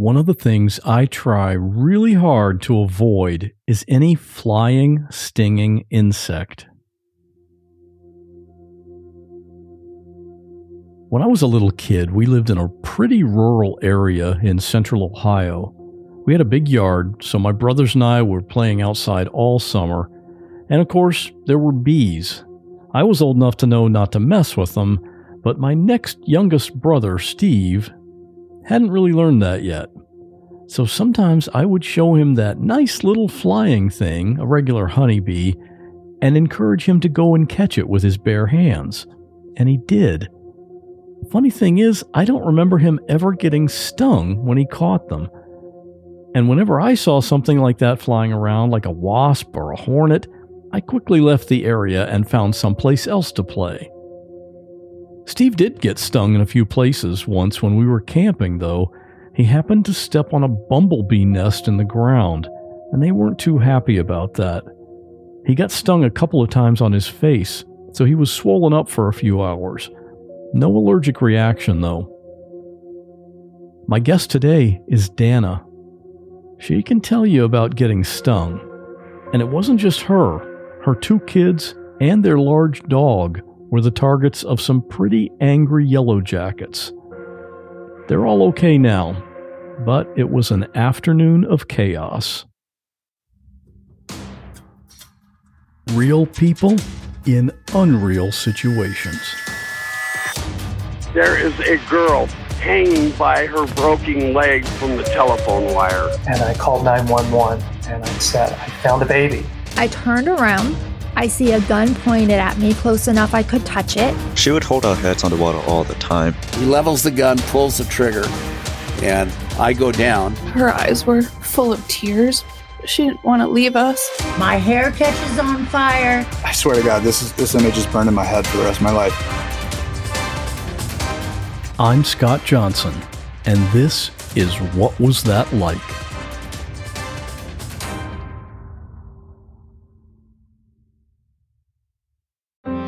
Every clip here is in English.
One of the things I try really hard to avoid is any flying, stinging insect. When I was a little kid, we lived in a pretty rural area in central Ohio. We had a big yard, so my brothers and I were playing outside all summer. And of course, there were bees. I was old enough to know not to mess with them, but my next youngest brother, Steve, hadn't really learned that yet. So sometimes I would show him that nice little flying thing, a regular honeybee, and encourage him to go and catch it with his bare hands. And he did. Funny thing is, I don't remember him ever getting stung when he caught them. And whenever I saw something like that flying around, like a wasp or a hornet, I quickly left the area and found someplace else to play. Steve did get stung in a few places once when we were camping, though. He happened to step on a bumblebee nest in the ground, and they weren't too happy about that. He got stung a couple of times on his face, so he was swollen up for a few hours. No allergic reaction, though. My guest today is Danna. She can tell you about getting stung. And it wasn't just her, her two kids and their large dog were the targets of some pretty angry yellow jackets. They're all okay now, but it was an afternoon of chaos. Real people in unreal situations. There is a girl hanging by her broken leg from the telephone wire. And I called 911 and I said, I found a baby. I turned around. I see a gun pointed at me close enough I could touch it. She would hold our heads underwater all the time. He levels the gun, pulls the trigger, and I go down. Her eyes were full of tears. She didn't want to leave us. My hair catches on fire. I swear to God, this is this image is burned in my head for the rest of my life. I'm Scott Johnson, and this is What Was That Like?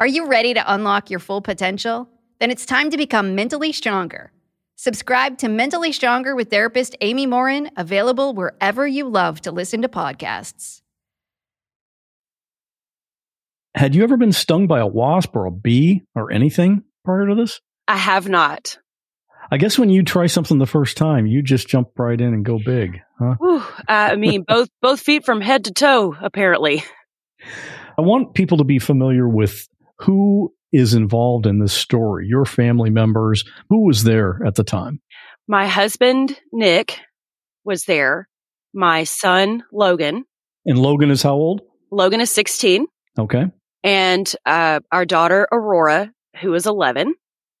Are you ready to unlock your full potential? Then it's time to become mentally stronger. Subscribe to Mentally Stronger with therapist Amy Morin, available wherever you love to listen to podcasts. Had you ever been stung by a wasp or a bee or anything prior to this? I have not. I guess when you try something the first time, you just jump right in and go big, huh? Whew, I mean, both both feet from head to toe, apparently. I want people to be familiar with who is involved in this story, your family members, who was there at the time? My husband, Nick, was there. My son, Logan. And Logan is how old? Logan is 16. Okay. And uh, our daughter, Aurora, who is 11.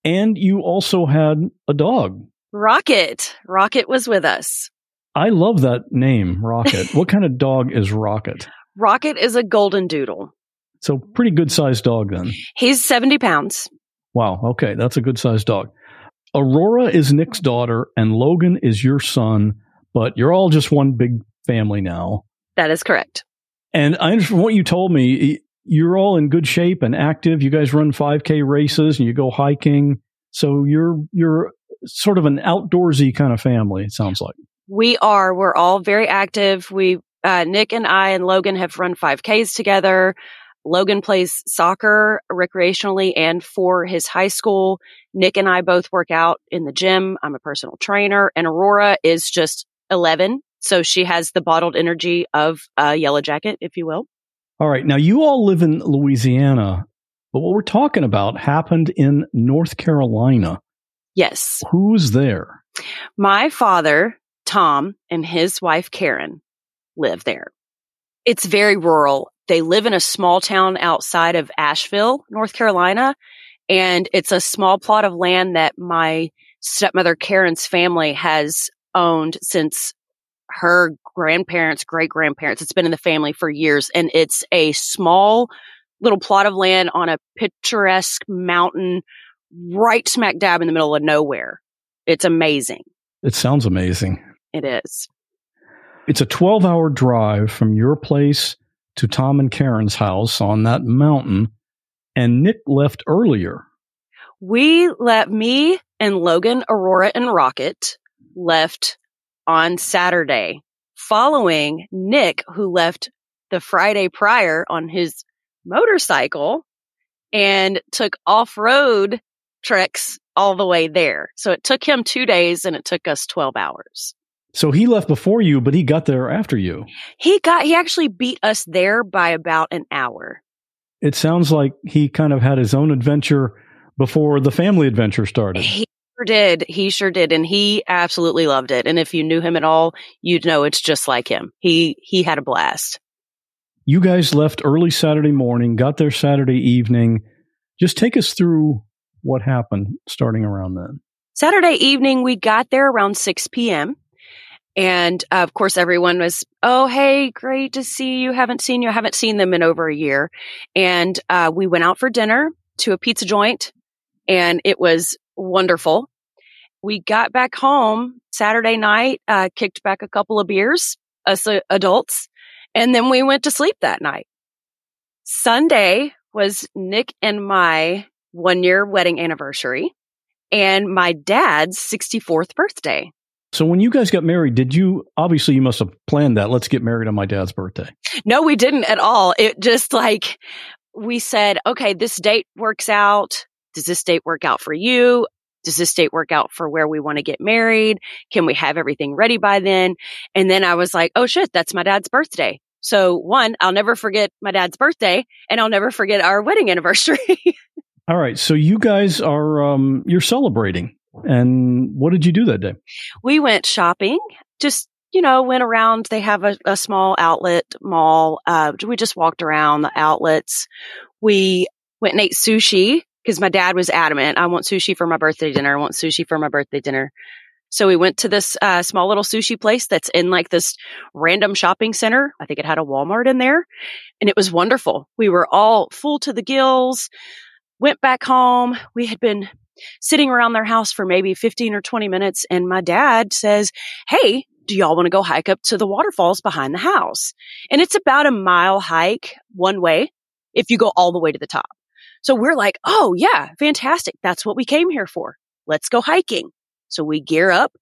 And you also had a dog. Rocket. Rocket was with us. I love that name, Rocket. what kind of dog is Rocket? Rocket is a golden doodle. So pretty good sized dog then. He's 70 pounds. Wow. Okay. That's a good sized dog. Aurora is Nick's daughter and Logan is your son, but you're all just one big family now. That is correct. And I understand what you told me. You're all in good shape and active. You guys run 5K races and you go hiking. So you're you're sort of an outdoorsy kind of family. It sounds like we are. We're all very active. We uh, Nick and I and Logan have run 5Ks together. Logan plays soccer recreationally and for his high school. Nick and I both work out in the gym. I'm a personal trainer and Aurora is just 11. So she has the bottled energy of a yellow jacket, if you will. All right. Now you all live in Louisiana, but what we're talking about happened in North Carolina. Yes. Who's there? My father, Tom, and his wife, Karen, live there. It's very rural. They live in a small town outside of Asheville, North Carolina. And it's a small plot of land that my stepmother Karen's family has owned since her grandparents, great grandparents. It's been in the family for years. And it's a small little plot of land on a picturesque mountain right smack dab in the middle of nowhere. It's amazing. It sounds amazing. It is. It's a 12 hour drive from your place to Tom and Karen's house on that mountain. And Nick left earlier. We let me and Logan, Aurora, and Rocket left on Saturday following Nick, who left the Friday prior on his motorcycle and took off road treks all the way there. So it took him two days and it took us 12 hours. So he left before you, but he got there after you. He got, he actually beat us there by about an hour. It sounds like he kind of had his own adventure before the family adventure started. He sure did. He sure did. And he absolutely loved it. And if you knew him at all, you'd know it's just like him. He, he had a blast. You guys left early Saturday morning, got there Saturday evening. Just take us through what happened starting around then. Saturday evening, we got there around 6 p.m. And uh, of course, everyone was, oh, hey, great to see you. Haven't seen you. I haven't seen them in over a year. And uh, we went out for dinner to a pizza joint, and it was wonderful. We got back home Saturday night, uh, kicked back a couple of beers, us uh, adults, and then we went to sleep that night. Sunday was Nick and my one year wedding anniversary and my dad's 64th birthday. So when you guys got married, did you obviously you must have planned that let's get married on my dad's birthday? No, we didn't at all. It just like we said, okay, this date works out. Does this date work out for you? Does this date work out for where we want to get married? Can we have everything ready by then? And then I was like, oh shit, that's my dad's birthday. So one, I'll never forget my dad's birthday and I'll never forget our wedding anniversary. All right. So you guys are, um, you're celebrating. And what did you do that day? We went shopping, just, you know, went around. They have a, a small outlet mall. Uh, we just walked around the outlets. We went and ate sushi because my dad was adamant. I want sushi for my birthday dinner. I want sushi for my birthday dinner. So we went to this uh, small little sushi place that's in like this random shopping center. I think it had a Walmart in there and it was wonderful. We were all full to the gills, went back home. We had been sitting around their house for maybe 15 or 20 minutes. And my dad says, Hey, do y'all want to go hike up to the waterfalls behind the house? And it's about a mile hike one way if you go all the way to the top. So we're like, Oh yeah, fantastic. That's what we came here for. Let's go hiking. So we gear up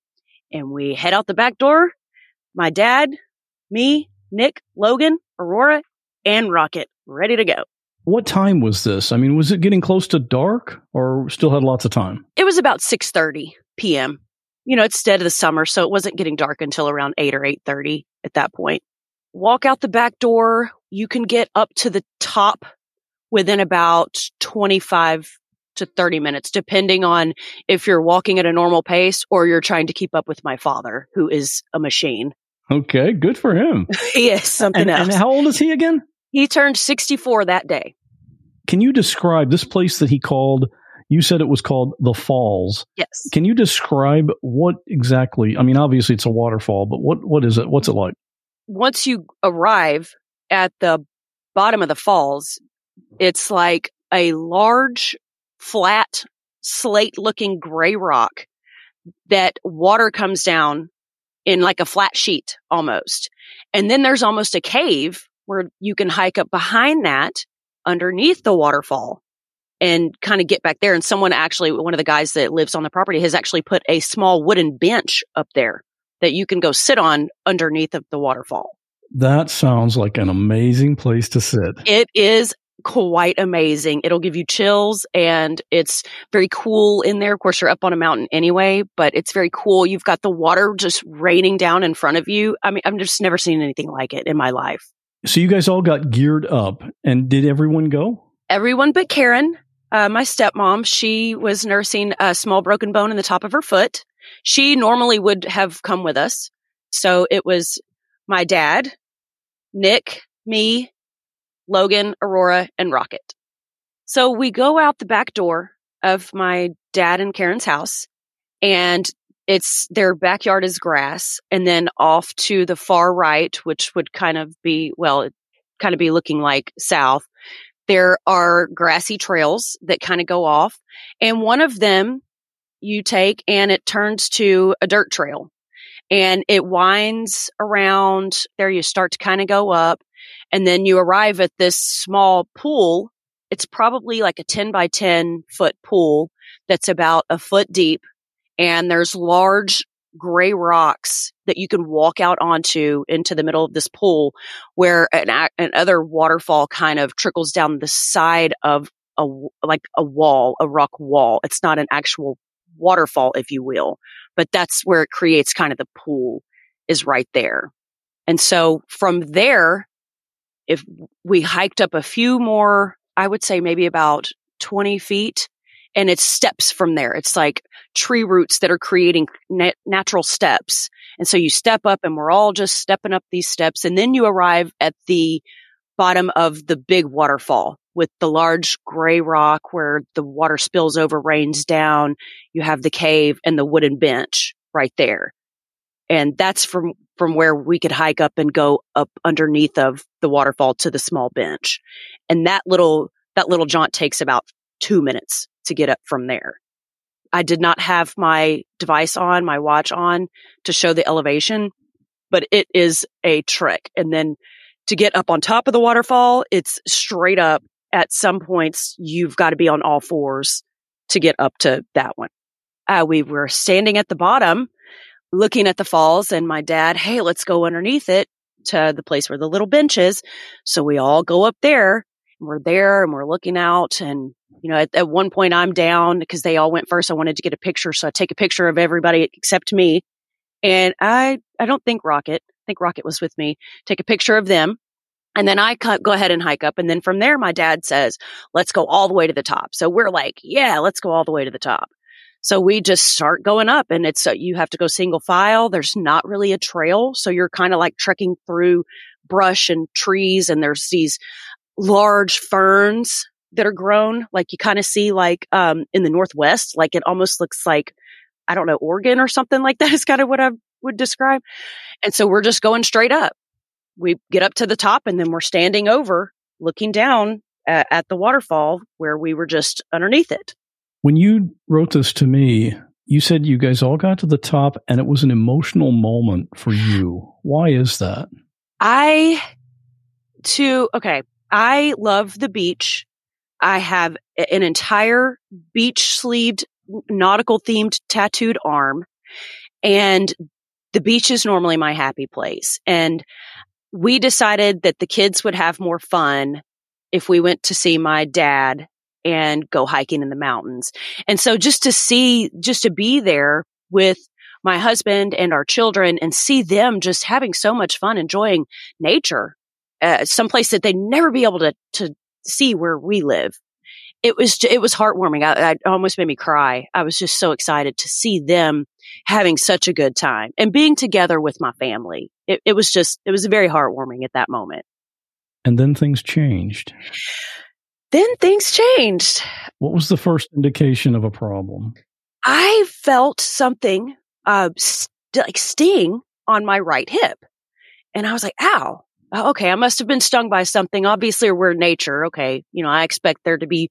and we head out the back door. My dad, me, Nick, Logan, Aurora, and Rocket ready to go. What time was this? I mean, was it getting close to dark or still had lots of time? It was about 6:30 p.m. You know, it's dead of the summer, so it wasn't getting dark until around 8 or 8:30 at that point. Walk out the back door, you can get up to the top within about 25 to 30 minutes, depending on if you're walking at a normal pace or you're trying to keep up with my father, who is a machine. Okay, good for him. he is something and, else. And how old is he again? He turned 64 that day. Can you describe this place that he called? You said it was called the Falls. Yes. Can you describe what exactly? I mean, obviously it's a waterfall, but what what is it? What's it like? Once you arrive at the bottom of the falls, it's like a large, flat, slate-looking gray rock that water comes down in like a flat sheet almost. And then there's almost a cave where you can hike up behind that underneath the waterfall and kind of get back there. And someone actually, one of the guys that lives on the property has actually put a small wooden bench up there that you can go sit on underneath of the waterfall. That sounds like an amazing place to sit. It is quite amazing. It'll give you chills and it's very cool in there. Of course, you're up on a mountain anyway, but it's very cool. You've got the water just raining down in front of you. I mean, I've just never seen anything like it in my life. So you guys all got geared up and did everyone go? Everyone but Karen, uh, my stepmom, she was nursing a small broken bone in the top of her foot. She normally would have come with us. So it was my dad, Nick, me, Logan, Aurora, and Rocket. So we go out the back door of my dad and Karen's house and it's their backyard is grass and then off to the far right, which would kind of be, well, kind of be looking like south. There are grassy trails that kind of go off and one of them you take and it turns to a dirt trail and it winds around there. You start to kind of go up and then you arrive at this small pool. It's probably like a 10 by 10 foot pool that's about a foot deep. And there's large gray rocks that you can walk out onto into the middle of this pool where an, an other waterfall kind of trickles down the side of a, like a wall, a rock wall. It's not an actual waterfall, if you will, but that's where it creates kind of the pool is right there. And so from there, if we hiked up a few more, I would say maybe about 20 feet and it's steps from there. It's like tree roots that are creating nat- natural steps. And so you step up and we're all just stepping up these steps. And then you arrive at the bottom of the big waterfall with the large gray rock where the water spills over, rains down. You have the cave and the wooden bench right there. And that's from from where we could hike up and go up underneath of the waterfall to the small bench. And that little, that little jaunt takes about two minutes to get up from there. I did not have my device on, my watch on to show the elevation, but it is a trick. And then to get up on top of the waterfall, it's straight up. At some points, you've got to be on all fours to get up to that one. Uh, we were standing at the bottom looking at the falls and my dad, Hey, let's go underneath it to the place where the little bench is. So we all go up there we're there and we're looking out. And, you know, at, at one point I'm down because they all went first. I wanted to get a picture. So I take a picture of everybody except me. And I, I don't think Rocket, I think Rocket was with me, take a picture of them. And then I cut go ahead and hike up. And then from there, my dad says, let's go all the way to the top. So we're like, yeah, let's go all the way to the top. So we just start going up and it's, uh, you have to go single file. There's not really a trail. So you're kind of like trekking through brush and trees and there's these large ferns that are grown. Like you kind of see like, um, in the Northwest, like it almost looks like, I don't know, Oregon or something like that is kind of what I would describe. And so we're just going straight up. We get up to the top and then we're standing over looking down at, at the waterfall where we were just underneath it. When you wrote this to me, you said you guys all got to the top and it was an emotional moment for you. Why is that? I, to, okay, I love the beach. I have an entire beach sleeved nautical themed tattooed arm and the beach is normally my happy place. And we decided that the kids would have more fun if we went to see my dad and go hiking in the mountains. And so just to see, just to be there with my husband and our children and see them just having so much fun, enjoying nature, uh, someplace that they'd never be able to, to see where we live. It was, it was heartwarming. I, I almost made me cry. I was just so excited to see them having such a good time and being together with my family. It, it was just, it was very heartwarming at that moment. And then things changed then things changed. What was the first indication of a problem? I felt something, uh, st- like sting on my right hip. And I was like, ow. Uh, okay. I must have been stung by something. Obviously, we're nature. Okay. You know, I expect there to be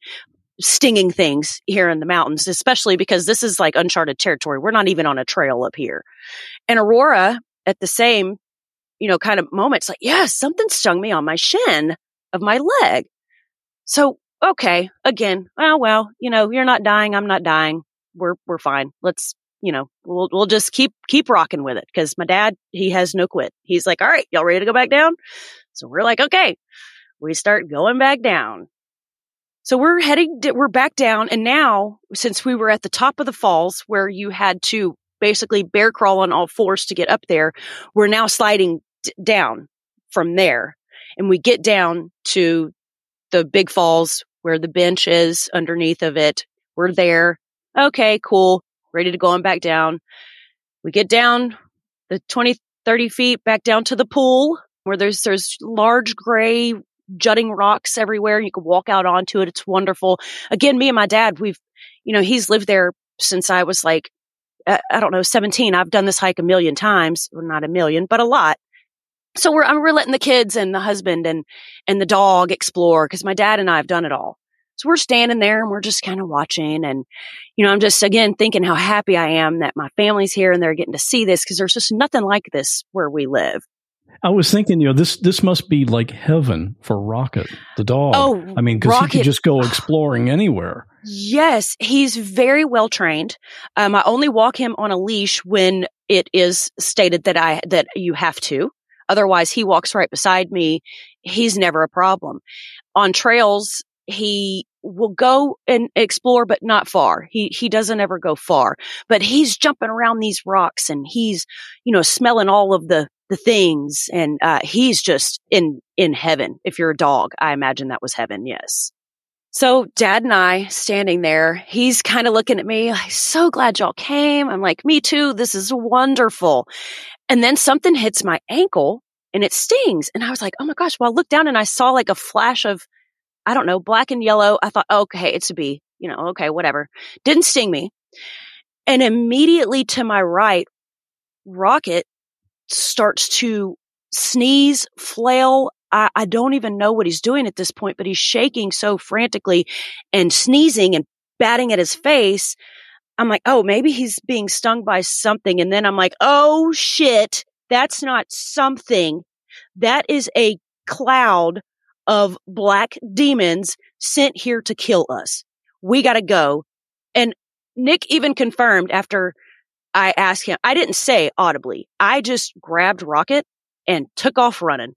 stinging things here in the mountains, especially because this is like uncharted territory. We're not even on a trail up here. And Aurora, at the same, you know, kind of moment, it's like, yeah, something stung me on my shin of my leg. So, okay, again, oh, well, you know, you're not dying. I'm not dying. We're, we're fine. Let's, you know, we'll, we'll just keep, keep rocking with it. Cause my dad, he has no quit. He's like, all right, y'all ready to go back down? So we're like, okay, we start going back down. So we're heading, we're back down. And now, since we were at the top of the falls where you had to basically bear crawl on all fours to get up there, we're now sliding d- down from there. And we get down to the big falls where the bench is underneath of it. We're there. Okay, cool. Ready to go on back down. We get down the 20, 30 feet back down to the pool where there's, there's large gray jutting rocks everywhere. You can walk out onto it. It's wonderful. Again, me and my dad, we've, you know, he's lived there since I was like, uh, I don't know, 17. I've done this hike a million times, well, not a million, but a lot. So we're, I'm, we're letting the kids and the husband and, and the dog explore because my dad and I have done it all. So we're standing there and we're just kind of watching. And, you know, I'm just again thinking how happy I am that my family's here and they're getting to see this because there's just nothing like this where we live. I was thinking, you know, this this must be like heaven for Rocket, the dog. Oh, I mean, because he could just go exploring anywhere. Yes, he's very well trained. Um, I only walk him on a leash when it is stated that I that you have to. Otherwise, he walks right beside me. He's never a problem. On trails, he will go and explore, but not far. He he doesn't ever go far. But he's jumping around these rocks and he's you know smelling all of the the things and uh, he's just in in heaven. If you're a dog, I imagine that was heaven. Yes. So dad and I standing there, he's kind of looking at me like, so glad y'all came. I'm like, me too. This is wonderful. And then something hits my ankle and it stings. And I was like, oh my gosh. Well, I looked down and I saw like a flash of, I don't know, black and yellow. I thought, oh, okay, it's a bee, you know, okay, whatever. Didn't sting me. And immediately to my right, Rocket starts to sneeze, flail. I, I don't even know what he's doing at this point, but he's shaking so frantically and sneezing and batting at his face. I'm like, oh, maybe he's being stung by something. And then I'm like, oh shit, that's not something. That is a cloud of black demons sent here to kill us. We got to go. And Nick even confirmed after I asked him, I didn't say audibly. I just grabbed Rocket and took off running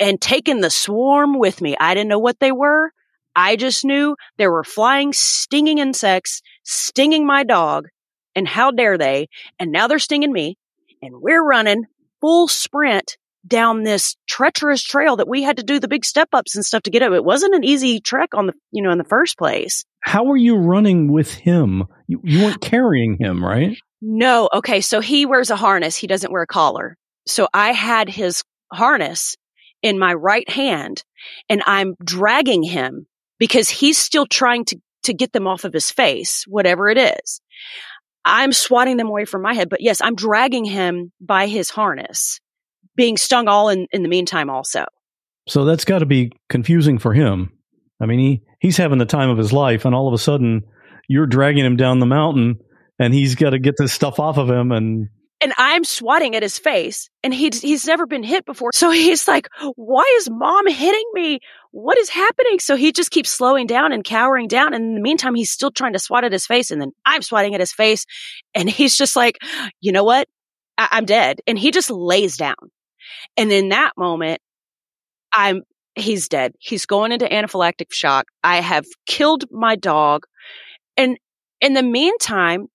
and taking the swarm with me. I didn't know what they were. I just knew there were flying, stinging insects stinging my dog. And how dare they? And now they're stinging me. And we're running full sprint down this treacherous trail that we had to do the big step ups and stuff to get up. It wasn't an easy trek on the, you know, in the first place. How were you running with him? You, you weren't carrying him, right? No. Okay. So he wears a harness. He doesn't wear a collar. So I had his harness in my right hand and I'm dragging him because he's still trying to, to get them off of his face, whatever it is. I'm swatting them away from my head, but yes, I'm dragging him by his harness, being stung all in, in the meantime also. So that's got to be confusing for him. I mean, he, he's having the time of his life, and all of a sudden you're dragging him down the mountain, and he's got to get this stuff off of him. And and I'm swatting at his face and he's, he's never been hit before. So he's like, why is mom hitting me? What is happening? So he just keeps slowing down and cowering down. And in the meantime, he's still trying to swat at his face. And then I'm swatting at his face and he's just like, you know what? I- I'm dead. And he just lays down. And in that moment, I'm, he's dead. He's going into anaphylactic shock. I have killed my dog. And in the meantime,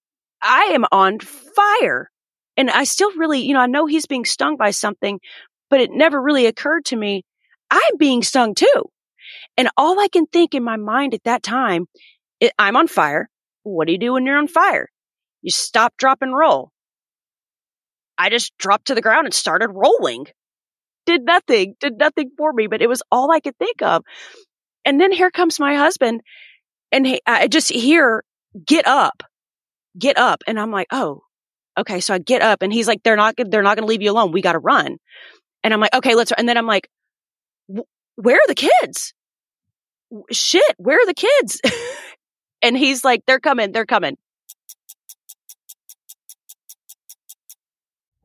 I am on fire. And I still really, you know, I know he's being stung by something, but it never really occurred to me. I'm being stung too. And all I can think in my mind at that time, it, I'm on fire. What do you do when you're on fire? You stop, drop, and roll. I just dropped to the ground and started rolling. Did nothing, did nothing for me, but it was all I could think of. And then here comes my husband and he, I just hear, get up, get up. And I'm like, oh, okay. So I get up and he's like, they're not, they're not going to leave you alone. We got to run. And I'm like, okay, let's, and then I'm like, where are the kids? Shit, where are the kids? and he's like, they're coming, they're coming.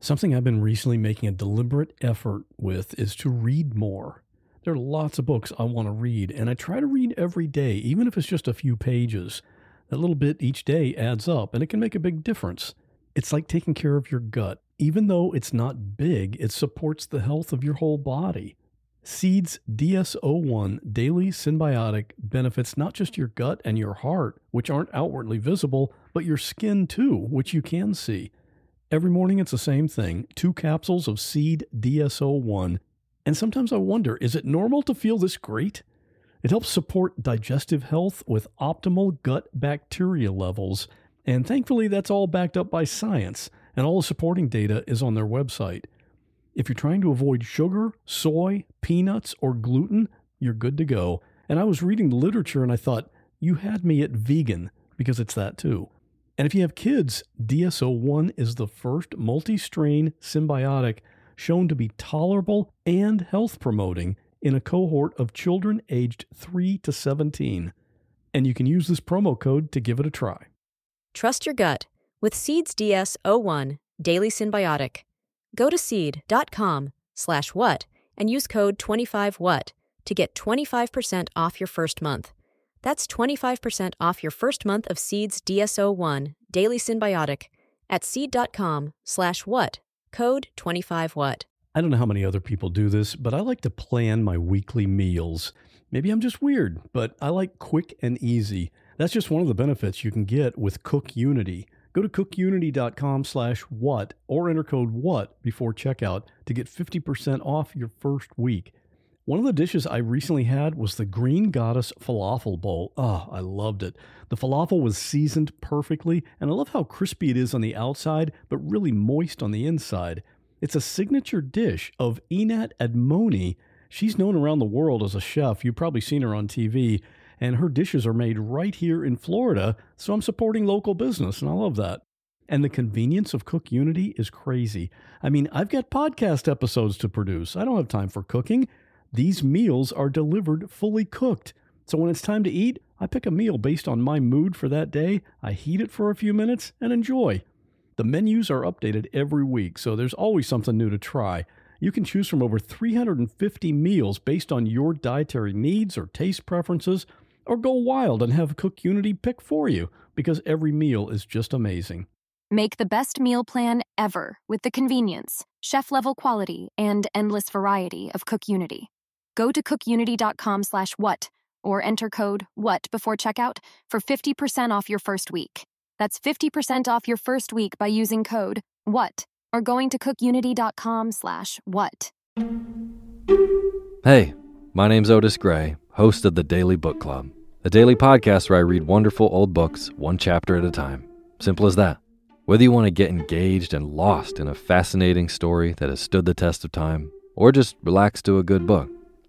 Something I've been recently making a deliberate effort with is to read more. There are lots of books I want to read, and I try to read every day, even if it's just a few pages. That little bit each day adds up, and it can make a big difference. It's like taking care of your gut. Even though it's not big, it supports the health of your whole body. Seeds DS01 Daily Synbiotic benefits not just your gut and your heart, which aren't outwardly visible, but your skin too, which you can see. Every morning it's the same thing two capsules of Seed DS01. And sometimes I wonder is it normal to feel this great? It helps support digestive health with optimal gut bacteria levels. And thankfully, that's all backed up by science, and all the supporting data is on their website. If you're trying to avoid sugar, soy, peanuts, or gluten, you're good to go. And I was reading the literature and I thought, you had me at vegan because it's that too. And if you have kids, DS01 is the first multi strain synbiotic shown to be tolerable and health promoting in a cohort of children aged 3 to 17. And you can use this promo code to give it a try. Trust your gut with Seeds DS01 Daily Synbiotic. Go to seed.com slash what and use code 25what to get 25% off your first month. That's 25% off your first month of Seeds DS01 Daily Synbiotic, at seed.com slash what, code 25what. I don't know how many other people do this, but I like to plan my weekly meals. Maybe I'm just weird, but I like quick and easy. That's just one of the benefits you can get with Cook Unity. Go to cookunity.com slash what or enter code what before checkout to get 50% off your first week. One of the dishes I recently had was the Green Goddess Falafel Bowl. Oh, I loved it. The falafel was seasoned perfectly, and I love how crispy it is on the outside, but really moist on the inside. It's a signature dish of Einat Admony. She's known around the world as a chef. You've probably seen her on TV, and her dishes are made right here in Florida, so I'm supporting local business, and I love that. And the convenience of Cook Unity is crazy. I mean, I've got podcast episodes to produce. I don't have time for cooking. These meals are delivered fully cooked. So when it's time to eat, I pick a meal based on my mood for that day, I heat it for a few minutes, and enjoy. The menus are updated every week, so there's always something new to try. You can choose from over 350 meals based on your dietary needs or taste preferences, or go wild and have Cook Unity pick for you because every meal is just amazing. Make the best meal plan ever with the convenience, chef level quality, and endless variety of Cook Unity. Go to cookunity.com slash what or enter code WHAT before checkout for 50% off your first week. That's 50% off your first week by using code WHAT or going to cookunity.com slash what. Hey, my name's Otis Gray, host of the Daily Book Club, a daily podcast where I read wonderful old books one chapter at a time. Simple as that. Whether you want to get engaged and lost in a fascinating story that has stood the test of time, or just relax to a good book,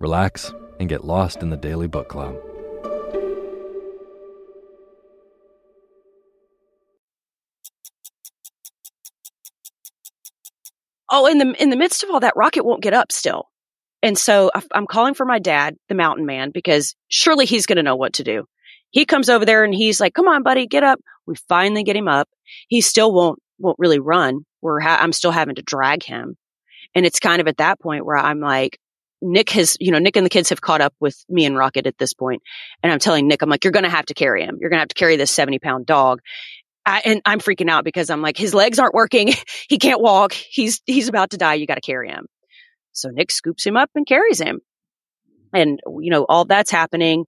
relax, and get lost in the Daily Book Club. Oh, in the in the midst of all that, Rocket won't get up still, and so I'm calling for my dad, the Mountain Man, because surely he's going to know what to do. He comes over there and he's like, "Come on, buddy, get up." We finally get him up. He still won't won't really run. We're ha- I'm still having to drag him, and it's kind of at that point where I'm like, Nick has, you know, Nick and the kids have caught up with me and Rocket at this point. And I'm telling Nick, I'm like, you're going to have to carry him. You're going to have to carry this 70 pound dog. I, and I'm freaking out because I'm like, his legs aren't working. he can't walk. He's, he's about to die. You got to carry him. So Nick scoops him up and carries him. And, you know, all that's happening.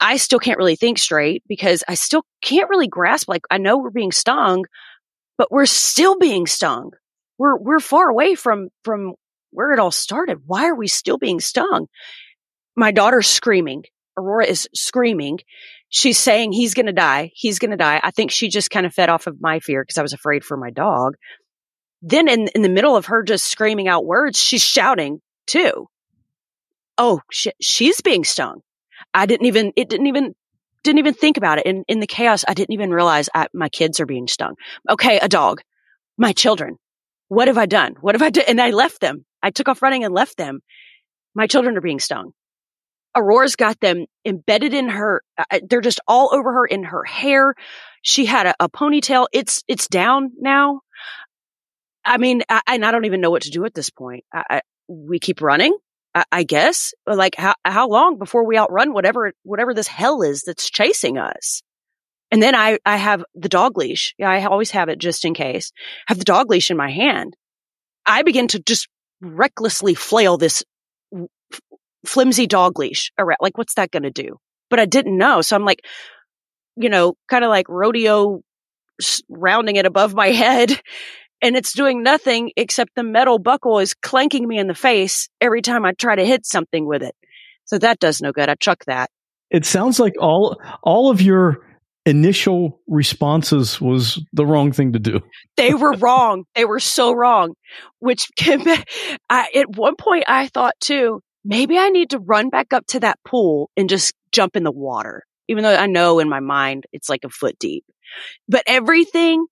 I still can't really think straight because I still can't really grasp. Like, I know we're being stung, but we're still being stung. We're, we're far away from, from where it all started. Why are we still being stung? My daughter's screaming. Aurora is screaming. She's saying he's going to die. He's going to die. I think she just kind of fed off of my fear because I was afraid for my dog. then in, in the middle of her just screaming out words, she's shouting too. Oh, she, she's being stung. I didn't even, it didn't even, didn't even think about it. In, in the chaos, I didn't even realize I, my kids are being stung. Okay. A dog, my children. What have I done? What have I done? And I left them. I took off running and left them. My children are being stung. Aurora's got them embedded in her. Uh, they're just all over her in her hair. She had a, a ponytail. It's, it's down now. I mean, I, and I don't even know what to do at this point. I, I, we keep running, I, guess. Like how how long before we outrun whatever whatever this hell is that's chasing us? And then I I have the dog leash. Yeah, I always have it just in case. Have the dog leash in my hand. I begin to just recklessly flail this flimsy dog leash around. Like, what's that going to do? But I didn't know, so I'm like, you know, kind of like rodeo rounding it above my head and it's doing nothing except the metal buckle is clanking me in the face every time I try to hit something with it. So that does no good. I chuck that. It sounds like all all of your initial responses was the wrong thing to do. they were wrong. They were so wrong. Which can be, I, at one point I thought too, maybe I need to run back up to that pool and just jump in the water. Even though I know in my mind it's like a foot deep. But everything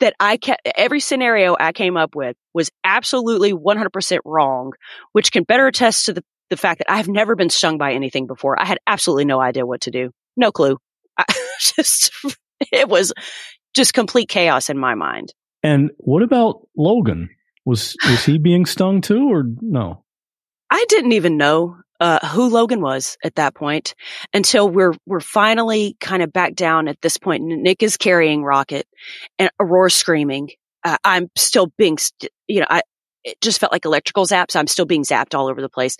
that I kept, every scenario I came up with was absolutely 100% wrong, which can better attest to the, the fact that I've never been stung by anything before. I had absolutely no idea what to do. No clue. Just, it was just complete chaos in my mind. And what about Logan? Was, was he being stung too or no? I didn't even know uh, who Logan was at that point until we're we're finally kind of back down at this point. Nick is carrying Rocket, and Aurora screaming. Uh, I'm still being, st- you know, I it just felt like electrical zaps. I'm still being zapped all over the place,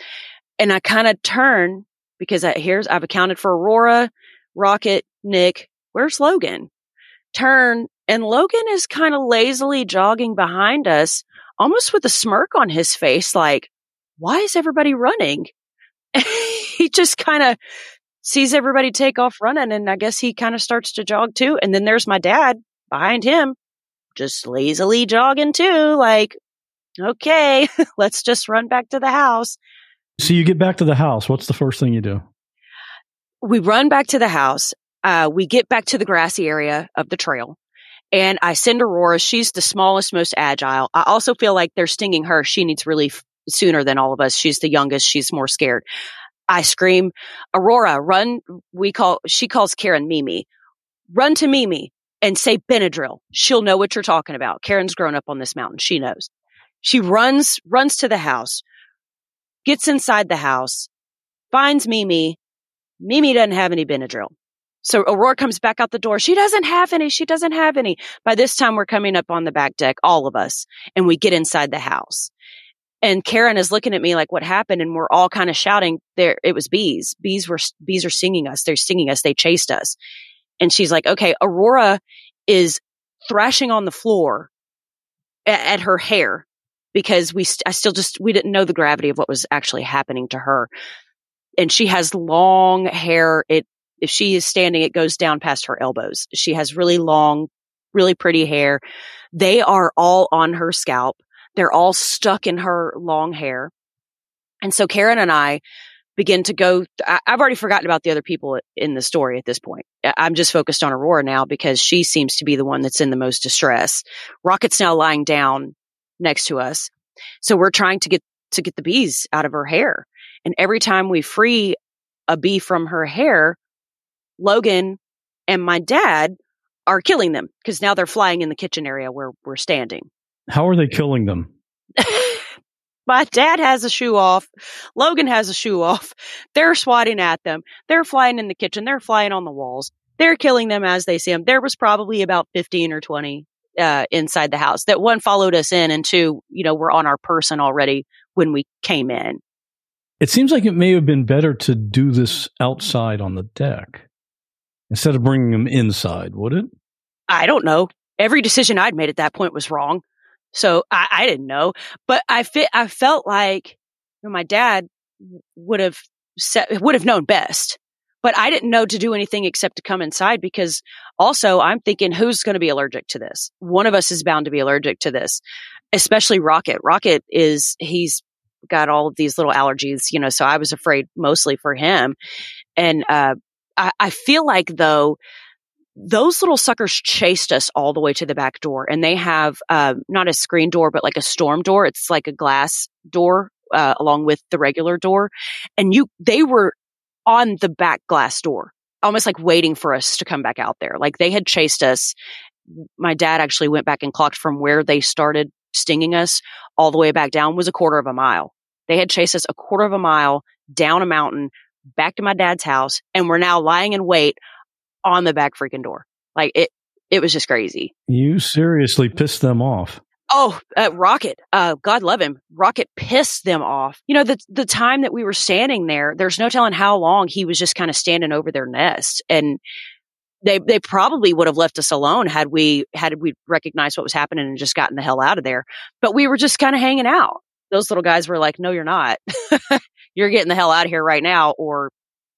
and I kind of turn because I, here's I've accounted for Aurora, Rocket, Nick. Where's Logan? Turn and Logan is kind of lazily jogging behind us, almost with a smirk on his face, like, why is everybody running? he just kind of sees everybody take off running and I guess he kind of starts to jog too. And then there's my dad behind him, just lazily jogging too. Like, okay, let's just run back to the house. So you get back to the house. What's the first thing you do? We run back to the house. Uh, we get back to the grassy area of the trail and I send Aurora. She's the smallest, most agile. I also feel like they're stinging her. She needs relief sooner than all of us. She's the youngest. She's more scared. I scream, Aurora, run. We call, she calls Karen Mimi. Run to Mimi and say Benadryl. She'll know what you're talking about. Karen's grown up on this mountain. She knows. She runs, runs to the house, gets inside the house, finds Mimi. Mimi doesn't have any Benadryl. So Aurora comes back out the door. She doesn't have any. She doesn't have any. By this time, we're coming up on the back deck, all of us, and we get inside the house. And Karen is looking at me like, what happened? And we're all kind of shouting there. It was bees. Bees were, bees are singing us. They're singing us. They chased us. And she's like, okay, Aurora is thrashing on the floor at, at her hair because we, st- I still just, we didn't know the gravity of what was actually happening to her. And she has long hair. It, if she is standing, it goes down past her elbows. She has really long, really pretty hair. They are all on her scalp. They're all stuck in her long hair. And so Karen and I begin to go. I, have already forgotten about the other people in the story at this point. I'm just focused on Aurora now because she seems to be the one that's in the most distress. Rocket's now lying down next to us. So we're trying to get, to get the bees out of her hair. And every time we free a bee from her hair, Logan and my dad are killing them because now they're flying in the kitchen area where we're standing. How are they killing them? My dad has a shoe off. Logan has a shoe off. They're swatting at them. They're flying in the kitchen. They're flying on the walls. They're killing them as they see them. There was probably about 15 or 20 uh, inside the house that one followed us in and two, you know, were on our person already when we came in. It seems like it may have been better to do this outside on the deck instead of bringing them inside, would it? I don't know. Every decision I'd made at that point was wrong. So I, I didn't know, but I fit, I felt like you know, my dad would have said, would have known best. But I didn't know to do anything except to come inside because also I'm thinking who's going to be allergic to this? One of us is bound to be allergic to this, especially Rocket. Rocket is, he's got all of these little allergies, you know, so I was afraid mostly for him. And, uh, I, I feel like though, those little suckers chased us all the way to the back door and they have, uh, not a screen door, but like a storm door. It's like a glass door, uh, along with the regular door. And you, they were on the back glass door, almost like waiting for us to come back out there. Like they had chased us. My dad actually went back and clocked from where they started stinging us all the way back down was a quarter of a mile. They had chased us a quarter of a mile down a mountain back to my dad's house and we're now lying in wait on the back freaking door. Like it, it was just crazy. You seriously pissed them off. Oh, uh, Rocket, uh, God love him. Rocket pissed them off. You know, the, the time that we were standing there, there's no telling how long he was just kind of standing over their nest. And they, they probably would have left us alone had we, had we recognized what was happening and just gotten the hell out of there. But we were just kind of hanging out. Those little guys were like, no, you're not. you're getting the hell out of here right now. Or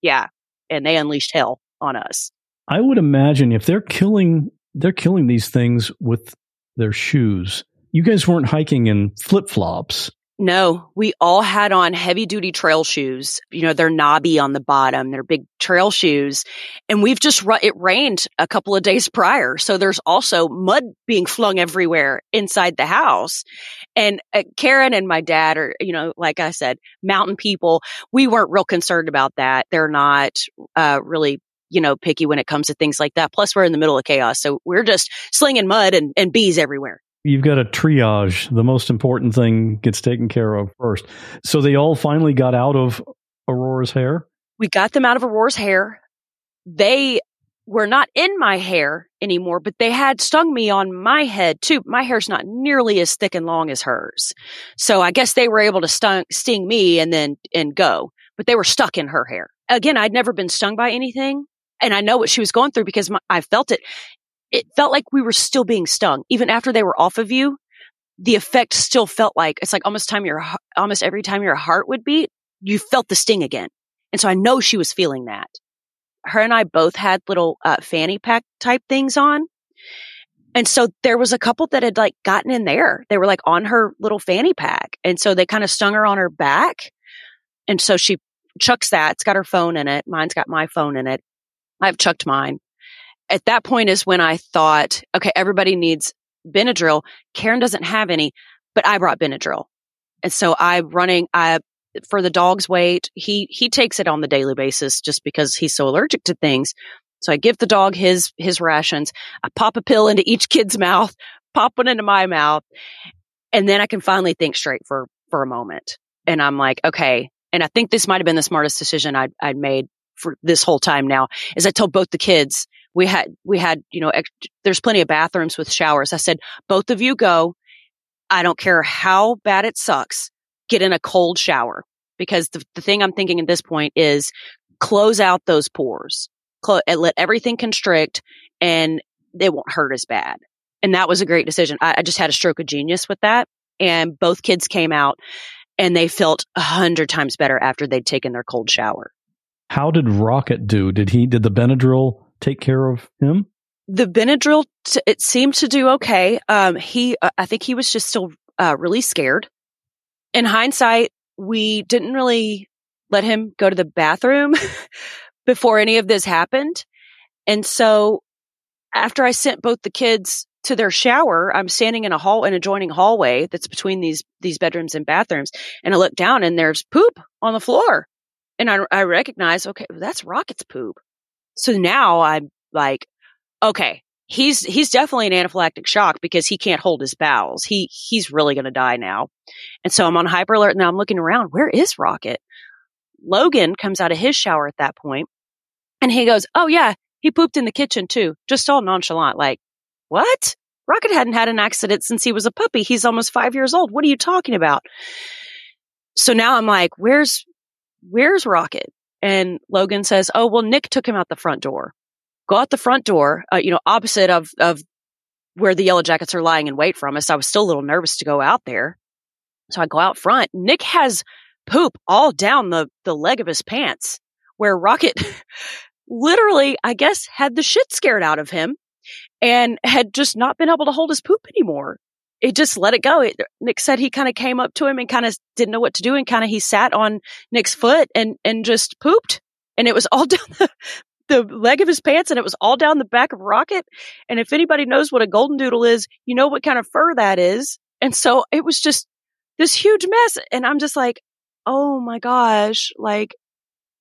yeah. And they unleashed hell on us. I would imagine if they're killing they're killing these things with their shoes. You guys weren't hiking in flip flops. No, we all had on heavy duty trail shoes. You know, they're knobby on the bottom. They're big trail shoes. And we've just, ru- it rained a couple of days prior. So there's also mud being flung everywhere inside the house. And uh, Karen and my dad are, you know, like I said, mountain people. We weren't real concerned about that. They're not, uh, really you know, picky when it comes to things like that. Plus, we're in the middle of chaos. So we're just slinging mud and, and bees everywhere. You've got a triage. The most important thing gets taken care of first. So they all finally got out of Aurora's hair? We got them out of Aurora's hair. They were not in my hair anymore, but they had stung me on my head too. My hair's not nearly as thick and long as hers. So I guess they were able to stung, sting me and then, and go, but they were stuck in her hair. Again, I'd never been stung by anything and I know what she was going through because my, I felt it. It felt like we were still being stung. Even after they were off of you, the effect still felt like it's like almost time your, almost every time your heart would beat, you felt the sting again. And so I know she was feeling that. Her and I both had little uh, fanny pack type things on. And so there was a couple that had like gotten in there. They were like on her little fanny pack. And so they kind of stung her on her back. And so she chucks that. It's got her phone in it. Mine's got my phone in it. I've chucked mine. At that point is when I thought, okay, everybody needs Benadryl. Karen doesn't have any, but I brought Benadryl. And so I'm running, I, for the dog's weight, he, he takes it on the daily basis just because he's so allergic to things. So I give the dog his, his rations. I pop a pill into each kid's mouth, pop one into my mouth. And then I can finally think straight for, for a moment. And I'm like, okay. And I think this might have been the smartest decision I'd, I'd made for this whole time now is I told both the kids we had, we had, you know, ex- there's plenty of bathrooms with showers. I said, both of you go. I don't care how bad it sucks. Get in a cold shower because the, the thing I'm thinking at this point is close out those pores, Cl- let everything constrict and it won't hurt as bad. And that was a great decision. I, I just had a stroke of genius with that. And both kids came out and they felt a hundred times better after they'd taken their cold shower. How did Rocket do? Did he did the Benadryl take care of him? The Benadryl t- it seemed to do okay. Um, he uh, I think he was just still uh, really scared. In hindsight, we didn't really let him go to the bathroom before any of this happened. And so after I sent both the kids to their shower, I'm standing in a hall, an adjoining hallway that's between these, these bedrooms and bathrooms. And I look down and there's poop on the floor. And I, I recognize, okay, that's Rocket's poop. So now I'm like, okay, he's, he's definitely an anaphylactic shock because he can't hold his bowels. He, he's really going to die now. And so I'm on hyper alert. Now I'm looking around. Where is Rocket? Logan comes out of his shower at that point and he goes, Oh yeah, he pooped in the kitchen too. Just all nonchalant. Like, what? Rocket hadn't had an accident since he was a puppy. He's almost five years old. What are you talking about? So now I'm like, where's, where's Rocket? And Logan says, Oh, well, Nick took him out the front door. Go out the front door, uh, you know, opposite of, of where the yellow jackets are lying in wait from us. I was still a little nervous to go out there. So I go out front. Nick has poop all down the, the leg of his pants. where Rocket literally, I guess, had the shit scared out of him and had just not been able to hold his poop anymore. It just let it go. It, Nick said he kind of came up to him and kind of didn't know what to do and kind of he sat on Nick's foot and and just pooped and it was all down the, the leg of his pants and it was all down the back of Rocket. And if anybody knows what a golden doodle is, you know what kind of fur that is. And so it was just this huge mess. And I'm just like, oh my gosh, like,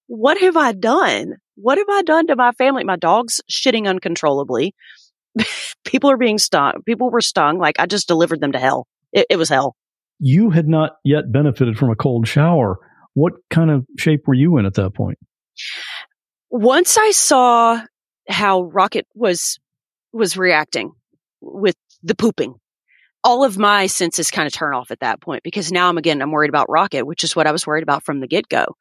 what have I done? What have I done to my family? My dog's shitting uncontrollably. People are being stung. People were stung. Like I just delivered them to hell. It, it was hell. You had not yet benefited from a cold shower. What kind of shape were you in at that point? once I saw how Rocket was was reacting with the pooping, all of my senses kind of turn off at that point because now I'm again I'm worried about Rocket, which is what I was worried about from the get go.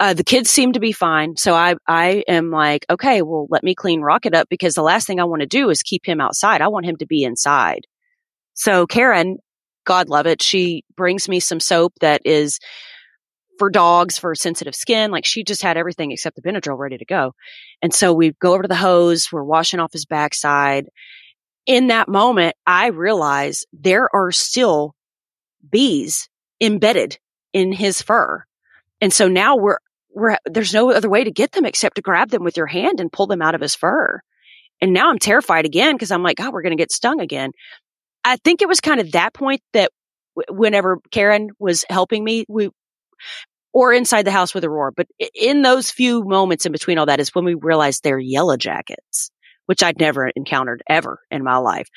Uh, the kids seem to be fine, so I I am like, okay, well, let me clean Rocket up because the last thing I want to do is keep him outside. I want him to be inside. So Karen, God love it, she brings me some soap that is for dogs for sensitive skin. Like she just had everything except the Benadryl ready to go. And so we go over to the hose. We're washing off his backside. In that moment, I realize there are still bees embedded in his fur. And so now we're, we're, there's no other way to get them except to grab them with your hand and pull them out of his fur. And now I'm terrified again because I'm like, God, we're going to get stung again. I think it was kind of that point that whenever Karen was helping me, we, or inside the house with Aurora. But in those few moments in between all that is when we realized they're yellow jackets, which I'd never encountered ever in my life.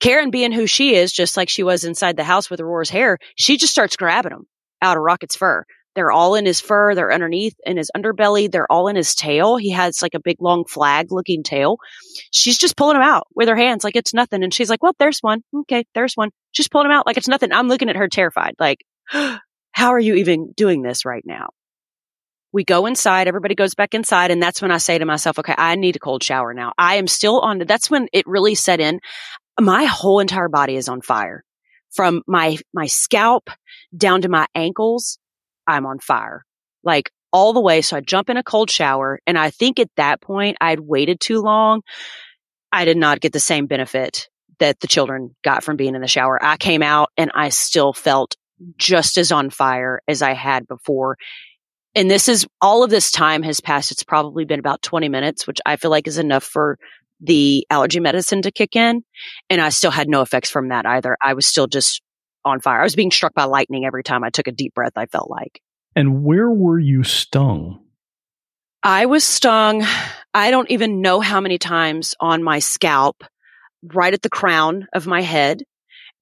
Karen being who she is, just like she was inside the house with Aurora's hair, she just starts grabbing them out of Rocket's fur. They're all in his fur. They're underneath in his underbelly. They're all in his tail. He has like a big long flag looking tail. She's just pulling them out with her hands like it's nothing. And she's like, well, there's one. Okay. There's one. She's pulling them out like it's nothing. I'm looking at her terrified. Like, how are you even doing this right now? We go inside, everybody goes back inside. And that's when I say to myself, okay, I need a cold shower now. I am still on, that's when it really set in. My whole entire body is on fire from my, my scalp down to my ankles. I'm on fire like all the way. So I jump in a cold shower. And I think at that point I'd waited too long. I did not get the same benefit that the children got from being in the shower. I came out and I still felt just as on fire as I had before. And this is all of this time has passed. It's probably been about 20 minutes, which I feel like is enough for the allergy medicine to kick in. And I still had no effects from that either. I was still just on fire. I was being struck by lightning every time I took a deep breath, I felt like. And where were you stung? I was stung. I don't even know how many times on my scalp, right at the crown of my head.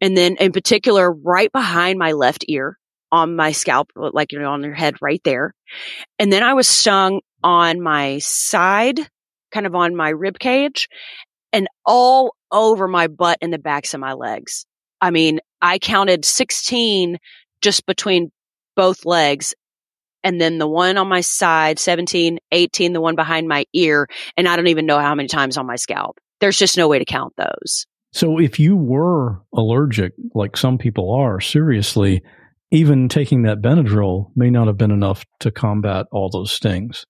And then in particular, right behind my left ear on my scalp, uh, like you know, on your head right there. And then I was stung on my side, kind of on my rib cage and all over my butt and the backs of my legs. I mean, I counted 16 just between both legs. And then the one on my side, 17, 18, the one behind my ear. And I don't even know how many times on my scalp. There's just no way to count those. So if you were allergic, like some people are, seriously, even taking that Benadryl may not have been enough to combat all those stings.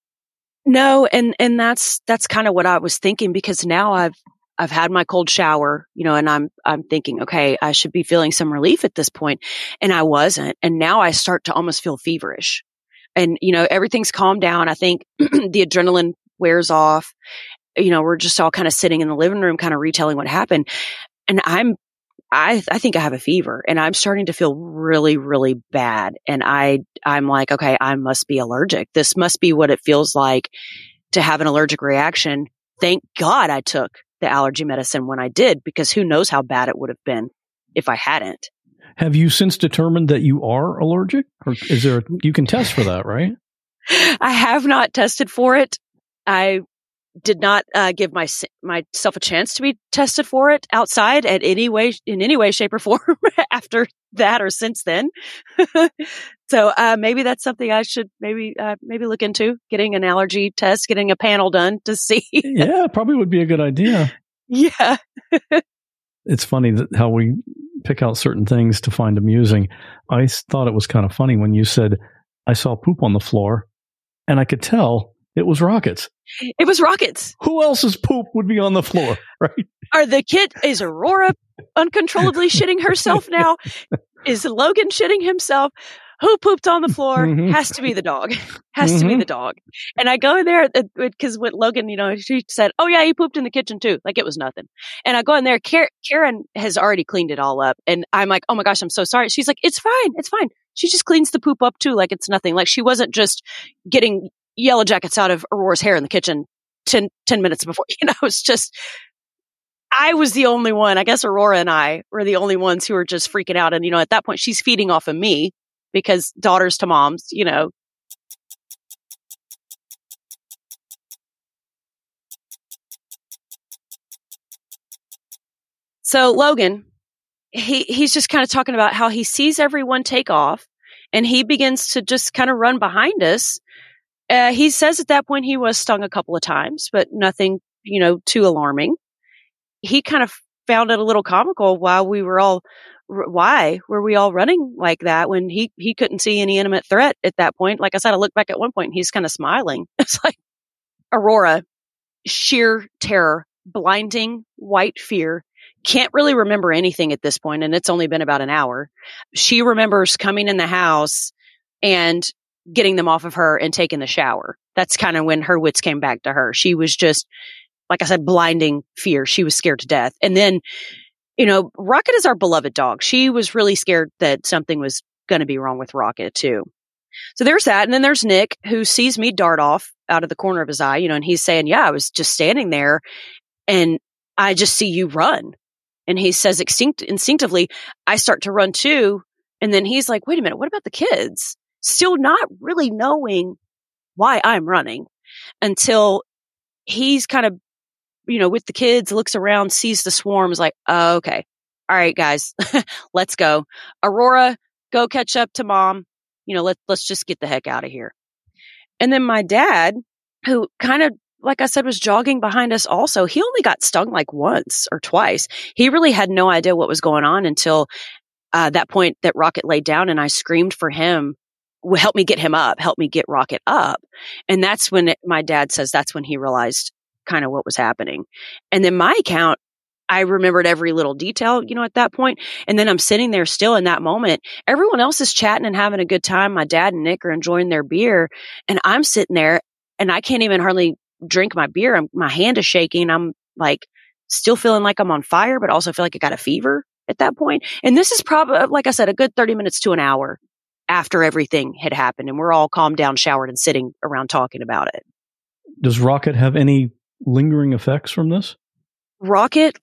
No, and and that's that's kind of what I was thinking because now I've I've had my cold shower, you know, and I'm I'm thinking, okay, I should be feeling some relief at this point, and I wasn't, and now I start to almost feel feverish, and you know everything's calmed down. I think the adrenaline wears off, you know, we're just all kind of sitting in the living room, kind of retelling what happened. And I'm, I, I think I have a fever and I'm starting to feel really, really bad. And I, I'm like, okay, I must be allergic. This must be what it feels like to have an allergic reaction. Thank God I took the allergy medicine when I did, because who knows how bad it would have been if I hadn't. Have you since determined that you are allergic or is there, you can test for that, right? I have not tested for it. I did not uh, give my myself a chance to be tested for it outside at any way in any way shape or form after that or since then. So uh, maybe that's something i should maybe uh, maybe look into getting an allergy test getting a panel done to see. Yeah probably would be a good idea. Yeah. It's funny that how we pick out certain things to find amusing. I thought it was kind of funny when you said i saw poop on the floor and i could tell It was Rockets. It was Rockets. Who else's poop would be on the floor, right? Are the kid is Aurora uncontrollably shitting herself now? Is Logan shitting himself? Who pooped on the floor? Mhm. Has to be the dog. Has to be Mhm. the dog. And I go in there because with Logan, you know, she said, "Oh yeah, he pooped in the kitchen too." Like it was nothing. And I go in there. Karen has already cleaned it all up, and I'm like, "Oh my gosh, I'm so sorry." She's like, "It's fine. It's fine." She just cleans the poop up too, like it's nothing. Like she wasn't just getting yellow jackets out of Aurora's hair in the kitchen 10, 10 minutes before. You know, it's just I was the only one. I guess Aurora and I were the only ones who were just freaking out. And, you know, at that point, she's feeding off of me because daughters to moms, you know. So Logan, he, he's just kind of talking about how he sees everyone take off and he begins to just kind of run behind us. Uh, he says at that point he was stung a couple of times, but nothing, you know, too alarming. He kind of found it a little comical while we were all why were we all running like that when he he couldn't see any imminent threat at that point? Like i said i looked back at one point he's kind of smiling. It's like aurora sheer terror blinding white fear. Can't really remember anything at this point and it's only been about an hour. She remembers coming in the house and getting them off of her and taking the shower that's kind of when her wits came back to her she was just like I said, blinding fear. She was scared to death. And then, you know, Rocket is our beloved dog. She was really scared that something was going to be wrong with Rocket too. So there's that. And then there's Nick who sees me dart off out of the corner of his eye, you know, and he's saying, yeah, I was just standing there and I just see you run. And he says instinct- instinctively, I start to run too. And then he's like, wait a minute, what about the kids? Still not really knowing why I'm running until he's kind of you know, with the kids, looks around, sees the swarms, like, oh, okay. All right, guys, let's go. Aurora, go catch up to mom. You know, let, let's just get the heck out of here. And then my dad, who kind of, like I said, was jogging behind us also, he only got stung like once or twice. He really had no idea what was going on until uh, that point that Rocket laid down and I screamed for him "Well, help me get him up, help me get Rocket up. And that's when it, my dad says that's when he realized kind of what was happening. And then my account, I remembered every little detail, you know, at that point. And then I'm sitting there still in that moment. Everyone else is chatting and having a good time. My dad and Nick are enjoying their beer. And I'm sitting there and I can't even hardly drink my beer. I'm, my hand is shaking. I'm like still feeling like I'm on fire, but also feel like I got a fever at that point. And this is probably, like I said, a good 30 minutes to an hour after everything had happened. And we're all calmed down, showered, and sitting around talking about it. Does Rocket have any lingering effects from this? Rocket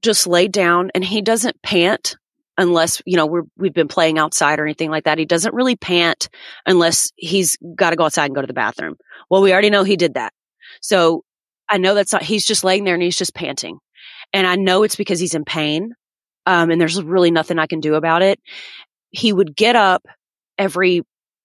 just laid down and he doesn't pant unless, you know, we're, we've been playing outside or anything like that. He doesn't really pant unless he's got to go outside and go to the bathroom. Well, we already know he did that. So I know that's not, he's just laying there and he's just panting. And I know it's because he's in pain. Um, and there's really nothing I can do about it. He would get up every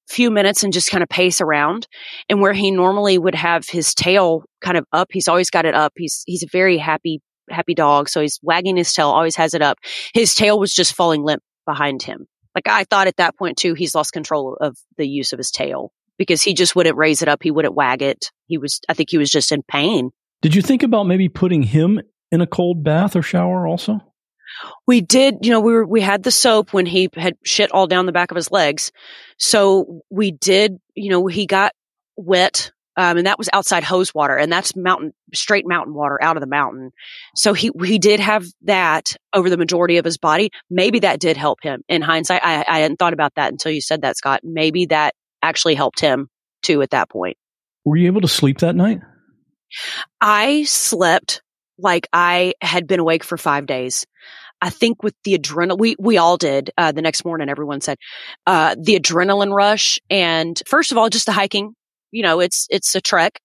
few minutes and just kind of pace around. And where he normally would have his tail kind of up, he's always got it up. He's, he's a very happy, happy dog. So he's wagging his tail, always has it up. His tail was just falling limp behind him. Like I thought at that point too, he's lost control of the use of his tail because he just wouldn't raise it up. He wouldn't wag it. He was, I think he was just in pain. Did you think about maybe putting him in a cold bath or shower also? We did, you know, we were, we had the soap when he had shit all down the back of his legs. So we did, you know, he got wet. Um, and that was outside hose water and that's mountain, straight mountain water out of the mountain. So he, he did have that over the majority of his body. Maybe that did help him in hindsight. I, I hadn't thought about that until you said that, Scott. Maybe that actually helped him too at that point. Were you able to sleep that night? I slept like I had been awake for five days. I think with the adrenaline, we, we all did, uh, the next morning, everyone said, uh, the adrenaline rush. And first of all, just the hiking, you know, it's, it's a trek.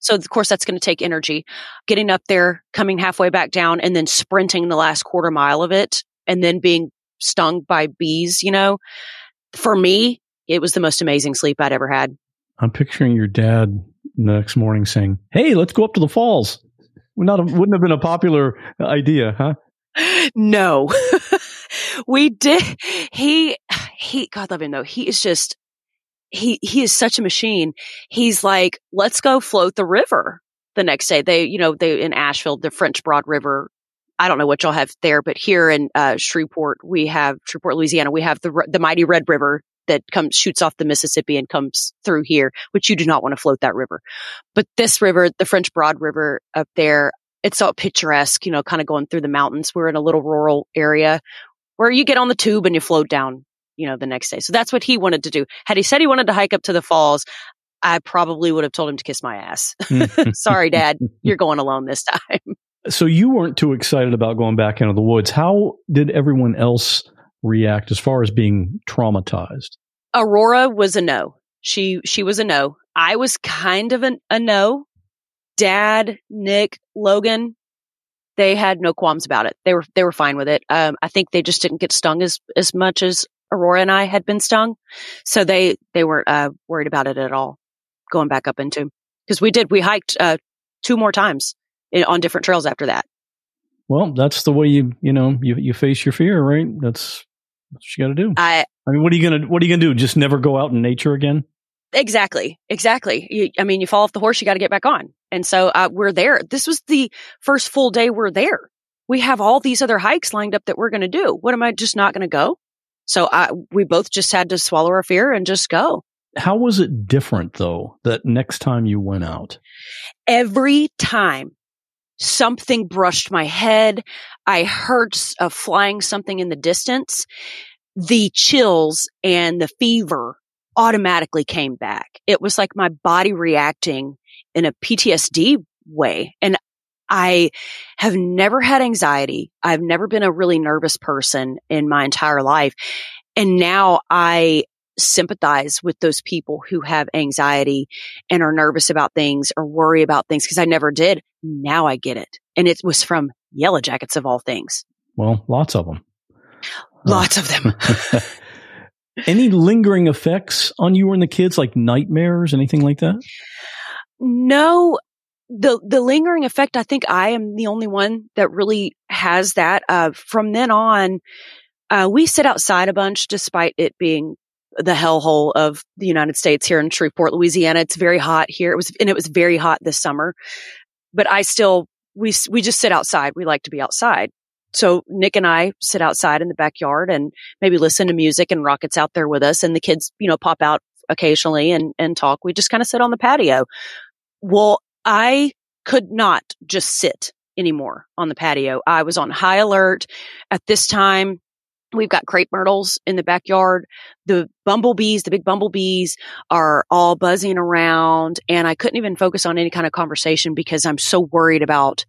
So of course that's going to take energy getting up there, coming halfway back down and then sprinting the last quarter mile of it and then being stung by bees, you know, for me, it was the most amazing sleep I'd ever had. I'm picturing your dad the next morning saying, Hey, let's go up to the falls. Not have, wouldn't have been a popular idea, huh? No, we did. He, he, God love him though. He is just, he he is such a machine. He's like, let's go float the river the next day. They, you know, they in Asheville, the French Broad River. I don't know what y'all have there, but here in uh, Shreveport, we have Shreveport, Louisiana. We have the the mighty Red River that comes shoots off the Mississippi and comes through here, which you do not want to float that river. But this river, the French Broad River up there, it's all picturesque, you know, kind of going through the mountains. We're in a little rural area where you get on the tube and you float down, you know, the next day. So that's what he wanted to do. Had he said he wanted to hike up to the falls, I probably would have told him to kiss my ass. Sorry, dad, you're going alone this time. So you weren't too excited about going back into the woods. How did everyone else react as far as being traumatized? Aurora was a no. She she was a no. I was kind of an, a no. Dad, Nick, Logan, they had no qualms about it. They were they were fine with it. Um, I think they just didn't get stung as as much as Aurora and I had been stung, so they they weren't uh, worried about it at all. Going back up into because we did we hiked uh, two more times in, on different trails after that. Well, that's the way you you know you you face your fear, right? That's what you got to do. I I mean, what are you gonna what are you gonna do? Just never go out in nature again? Exactly. Exactly. You, I mean, you fall off the horse, you got to get back on. And so uh, we're there. This was the first full day we're there. We have all these other hikes lined up that we're going to do. What am I just not going to go? So I, we both just had to swallow our fear and just go. How was it different though that next time you went out? Every time something brushed my head, I heard uh, flying something in the distance, the chills and the fever automatically came back. It was like my body reacting in a PTSD way. And I have never had anxiety. I've never been a really nervous person in my entire life. And now I sympathize with those people who have anxiety and are nervous about things or worry about things because I never did. Now I get it. And it was from Yellow Jackets of all things. Well, lots of them. Uh, lots of them. Any lingering effects on you and the kids, like nightmares, anything like that? No, the the lingering effect. I think I am the only one that really has that. Uh, from then on, uh, we sit outside a bunch, despite it being the hellhole of the United States here in Shreveport, Louisiana. It's very hot here. It was, and it was very hot this summer. But I still, we we just sit outside. We like to be outside. So Nick and I sit outside in the backyard and maybe listen to music and Rocket's out there with us and the kids, you know, pop out occasionally and, and talk. We just kind of sit on the patio. Well, I could not just sit anymore on the patio. I was on high alert at this time. We've got crepe myrtles in the backyard. The bumblebees, the big bumblebees are all buzzing around and I couldn't even focus on any kind of conversation because I'm so worried about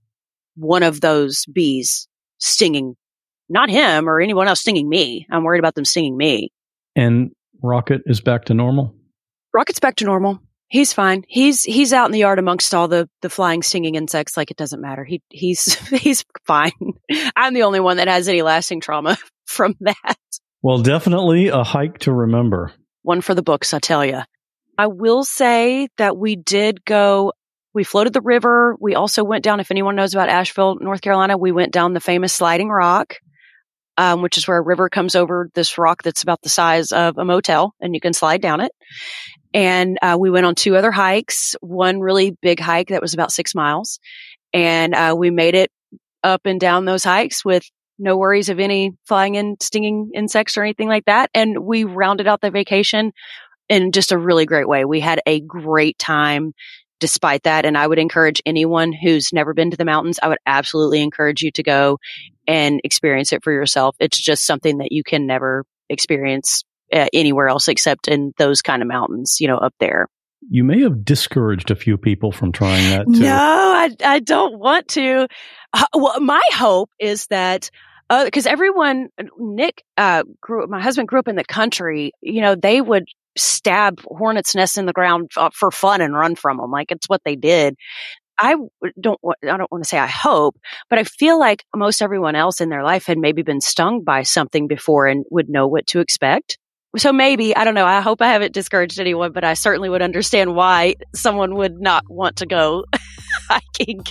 one of those bees stinging not him or anyone else stinging me. I'm worried about them stinging me. And Rocket is back to normal? Rocket's back to normal. He's fine. He's he's out in the yard amongst all the the flying stinging insects like it doesn't matter. He he's he's fine. I'm the only one that has any lasting trauma from that. Well, definitely a hike to remember. One for the books, I tell you. I will say that we did go we floated the river. We also went down, if anyone knows about Asheville, North Carolina, we went down the famous Sliding Rock, um, which is where a river comes over this rock that's about the size of a motel and you can slide down it. And uh, we went on two other hikes, one really big hike that was about six miles. And uh, we made it up and down those hikes with no worries of any flying and stinging insects or anything like that. And we rounded out the vacation in just a really great way. We had a great time despite that. And I would encourage anyone who's never been to the mountains, I would absolutely encourage you to go and experience it for yourself. It's just something that you can never experience uh, anywhere else except in those kind of mountains, you know, up there. You may have discouraged a few people from trying that too. No, I, I don't want to. Uh, well, my hope is that because uh, everyone, Nick uh, grew, my husband grew up in the country. You know, they would stab hornets' nests in the ground uh, for fun and run from them. Like it's what they did. I don't I don't want to say I hope, but I feel like most everyone else in their life had maybe been stung by something before and would know what to expect. So maybe, I don't know, I hope I haven't discouraged anyone, but I certainly would understand why someone would not want to go hiking.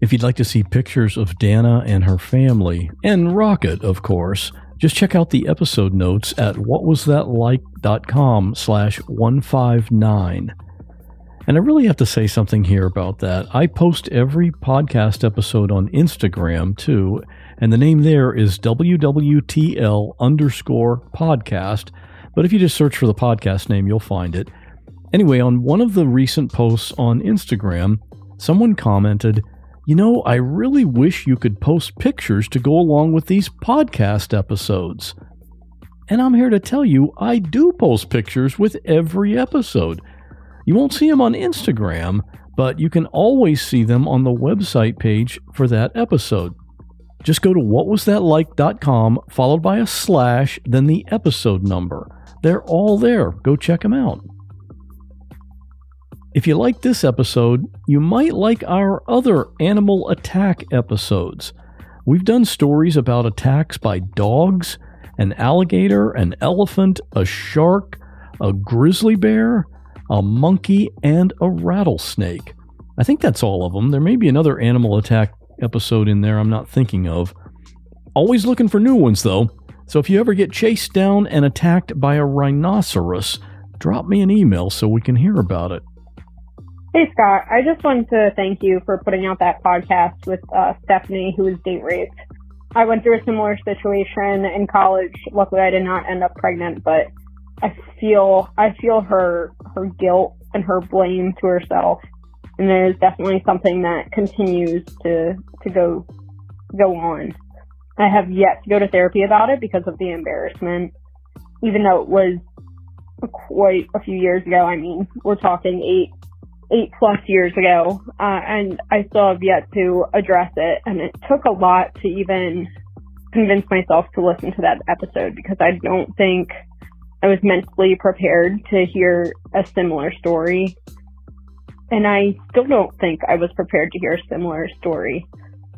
if you'd like to see pictures of Danna and her family, and Rocket, of course, Just check out the episode notes at whatwasthatlike.com slash 159. And I really have to say something here about that. I post every podcast episode on Instagram too, and the name there is WWTL underscore podcast. But if you just search for the podcast name, you'll find it. Anyway, on one of the recent posts on Instagram, someone commented, You know, I really wish you could post pictures to go along with these podcast episodes. And I'm here to tell you, I do post pictures with every episode. You won't see them on Instagram, but you can always see them on the website page for that episode. Just go to whatwasthatlike.com, followed by a slash, then the episode number. They're all there. Go check them out. If you like this episode, you might like our other animal attack episodes. We've done stories about attacks by dogs, an alligator, an elephant, a shark, a grizzly bear, a monkey, and a rattlesnake. I think that's all of them. There may be another animal attack episode in there I'm not thinking of. Always looking for new ones, though. So if you ever get chased down and attacked by a rhinoceros, drop me an email so we can hear about it. Hey Scott, I just wanted to thank you for putting out that podcast with uh, Stephanie, who was date raped. I went through a similar situation in college. Luckily, I did not end up pregnant, but I feel I feel her her guilt and her blame to herself, and there's definitely something that continues to to go go on. I have yet to go to therapy about it because of the embarrassment, even though it was quite a few years ago. I mean, we're talking eight eight plus years ago, uh, and I still have yet to address it. And it took a lot to even convince myself to listen to that episode because I don't think I was mentally prepared to hear a similar story. And I still don't think I was prepared to hear a similar story.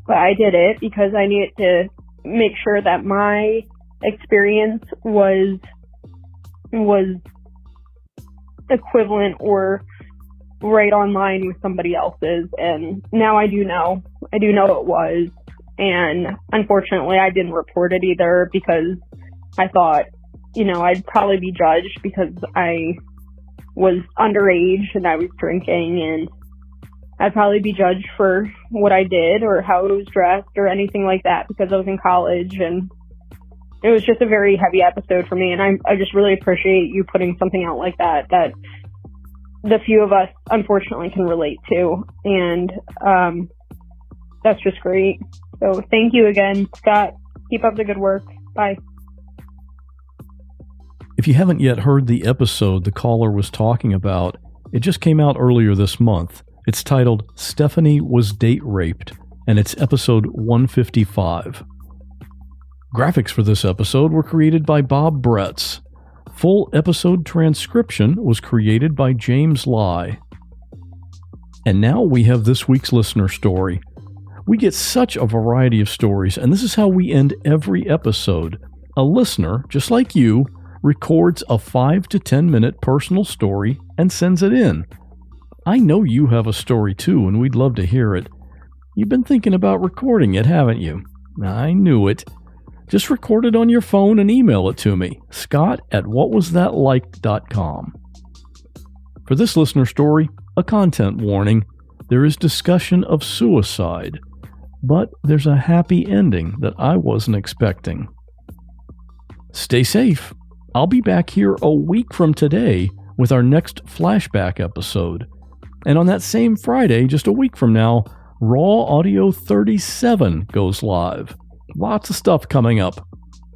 But I did it because I needed to make sure that my experience was was equivalent or right on line with somebody else's and now I do know. I do know it was and unfortunately I didn't report it either because I thought, you know, I'd probably be judged because I was underage and I was drinking and I'd probably be judged for what I did or how I was dressed or anything like that because I was in college and it was just a very heavy episode for me and I I just really appreciate you putting something out like that that the few of us unfortunately can relate to. And um that's just great. So thank you again scott. Keep up the good work. Bye. If you haven't yet heard the episode the caller was talking about it just came out earlier this month. It's titled stephanie was date raped and it's episode 155 graphics for this episode were created by bob bretz Full episode transcription was created by James Lai. And now we have this week's listener story. We get such a variety of stories, and this is how we end every episode. A listener, just like you, records a 5 to 10 minute personal story and sends it in. I know you have a story too, and we'd love to hear it. You've been thinking about recording it, haven't you? I knew it. Just record it on your phone and email it to me, scott at whatwasthatlike.com. For this listener story, a content warning there is discussion of suicide, but there's a happy ending that I wasn't expecting. Stay safe. I'll be back here a week from today with our next flashback episode. And on that same Friday, just a week from now, Raw Audio 37 goes live. Lots of stuff coming up.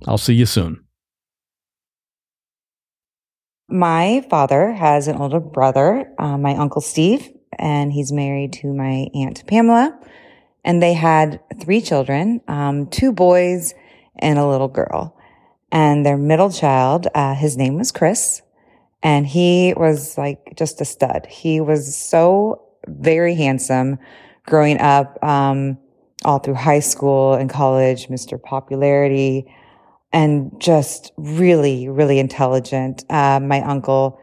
I'll see you soon. My father has an older brother, uh, my uncle Steve, and he's married to my aunt Pamela. And they had three children, um, two boys and a little girl. And their middle child, uh, his name was Chris, and he was like just a stud. He was so very handsome growing up. Um, all through high school and college, Mr. Popularity, and just really, really intelligent. Uh, my uncle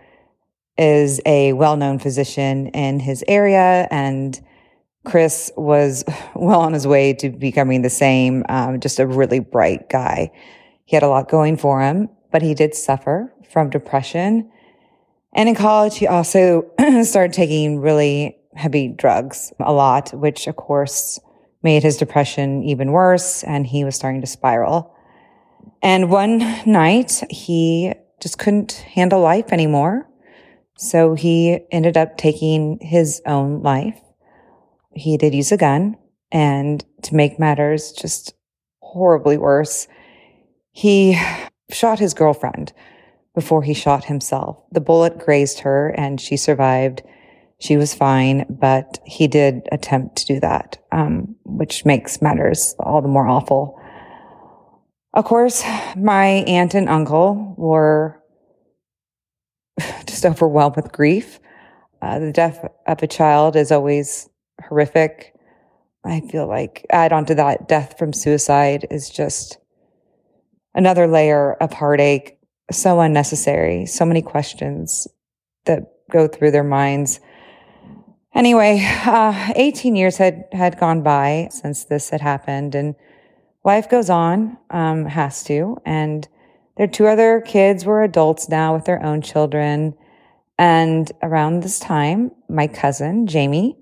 is a well-known physician in his area and Chris was well on his way to becoming the same, um, just a really bright guy. He had a lot going for him, but he did suffer from depression. And in college, he also started taking really heavy drugs a lot, which of course made his depression even worse. And he was starting to spiral. And one night he just couldn't handle life anymore. So he ended up taking his own life. He did use a gun. And to make matters just horribly worse, he shot his girlfriend before he shot himself. The bullet grazed her and she survived. She was fine, but he did attempt to do that, um, which makes matters all the more awful. Of course, my aunt and uncle were just overwhelmed with grief. Uh, the death of a child is always horrific. I feel like add on to that, death from suicide is just another layer of heartache. So unnecessary. So many questions that go through their minds. Anyway, uh, 18 years had, had gone by since this had happened and life goes on, um, has to. And their two other kids were adults now with their own children. And around this time, my cousin, Jamie,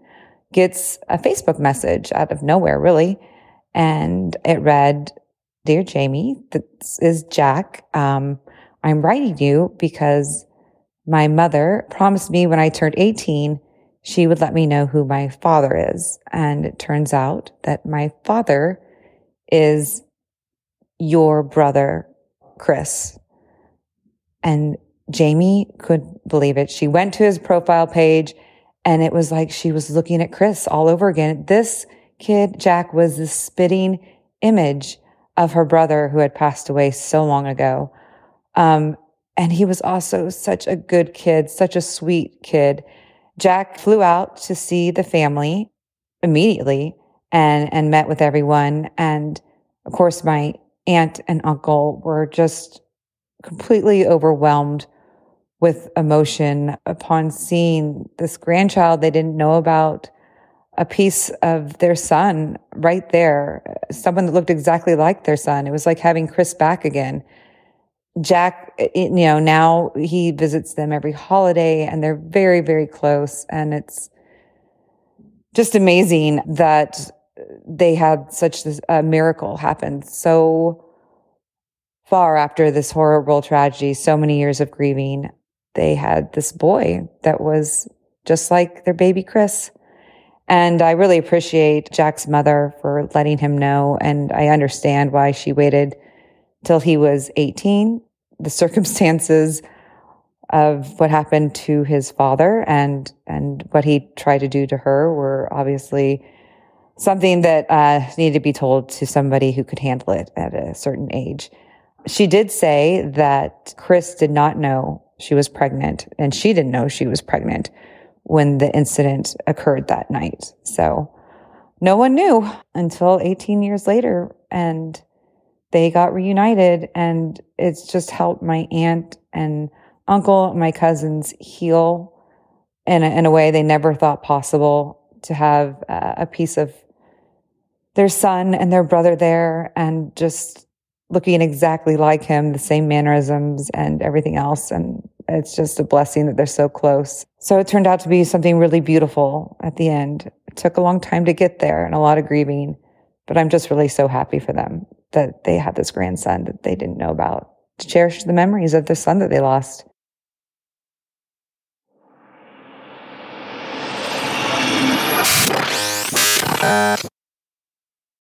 gets a Facebook message out of nowhere, really. And it read, Dear Jamie, this is Jack. Um, I'm writing you because my mother promised me when I turned 18, she would let me know who my father is. And it turns out that my father is your brother, Chris. And Jamie couldn't believe it. She went to his profile page and it was like she was looking at Chris all over again. This kid, Jack, was the spitting image of her brother who had passed away so long ago. Um, and he was also such a good kid, such a sweet kid. Jack flew out to see the family immediately and, and met with everyone. And of course, my aunt and uncle were just completely overwhelmed with emotion upon seeing this grandchild they didn't know about a piece of their son right there someone that looked exactly like their son it was like having chris back again jack eh, eh, you know now he visits them every holiday and they're very very close and it's just amazing that uh, they had such a miracle happen so far after this horrible tragedy so many years of grieving they had this boy that was just like their baby Chris. And I really appreciate Jack's mother for letting him know. And I understand why she waited till he was 18. The circumstances of what happened to his father and, and what he tried to do to her were obviously something that uh, needed to be told to somebody who could handle it at a certain age. She did say that Chris did not know she was pregnant and she didn't know she was pregnant when the incident occurred that night. So no one knew until 18 years later and they got reunited and it's just helped my aunt and uncle, and my cousins heal in a, in a way they never thought possible to have uh, a piece of their son and their brother there and just looking exactly like him, the same mannerisms and everything else. And it's just a blessing that they're so close. So it turned out to be something really beautiful at the end. It took a long time to get there and a lot of grieving, but I'm just really so happy for them that they had this grandson that they didn't know about to cherish the memories of the son that they lost.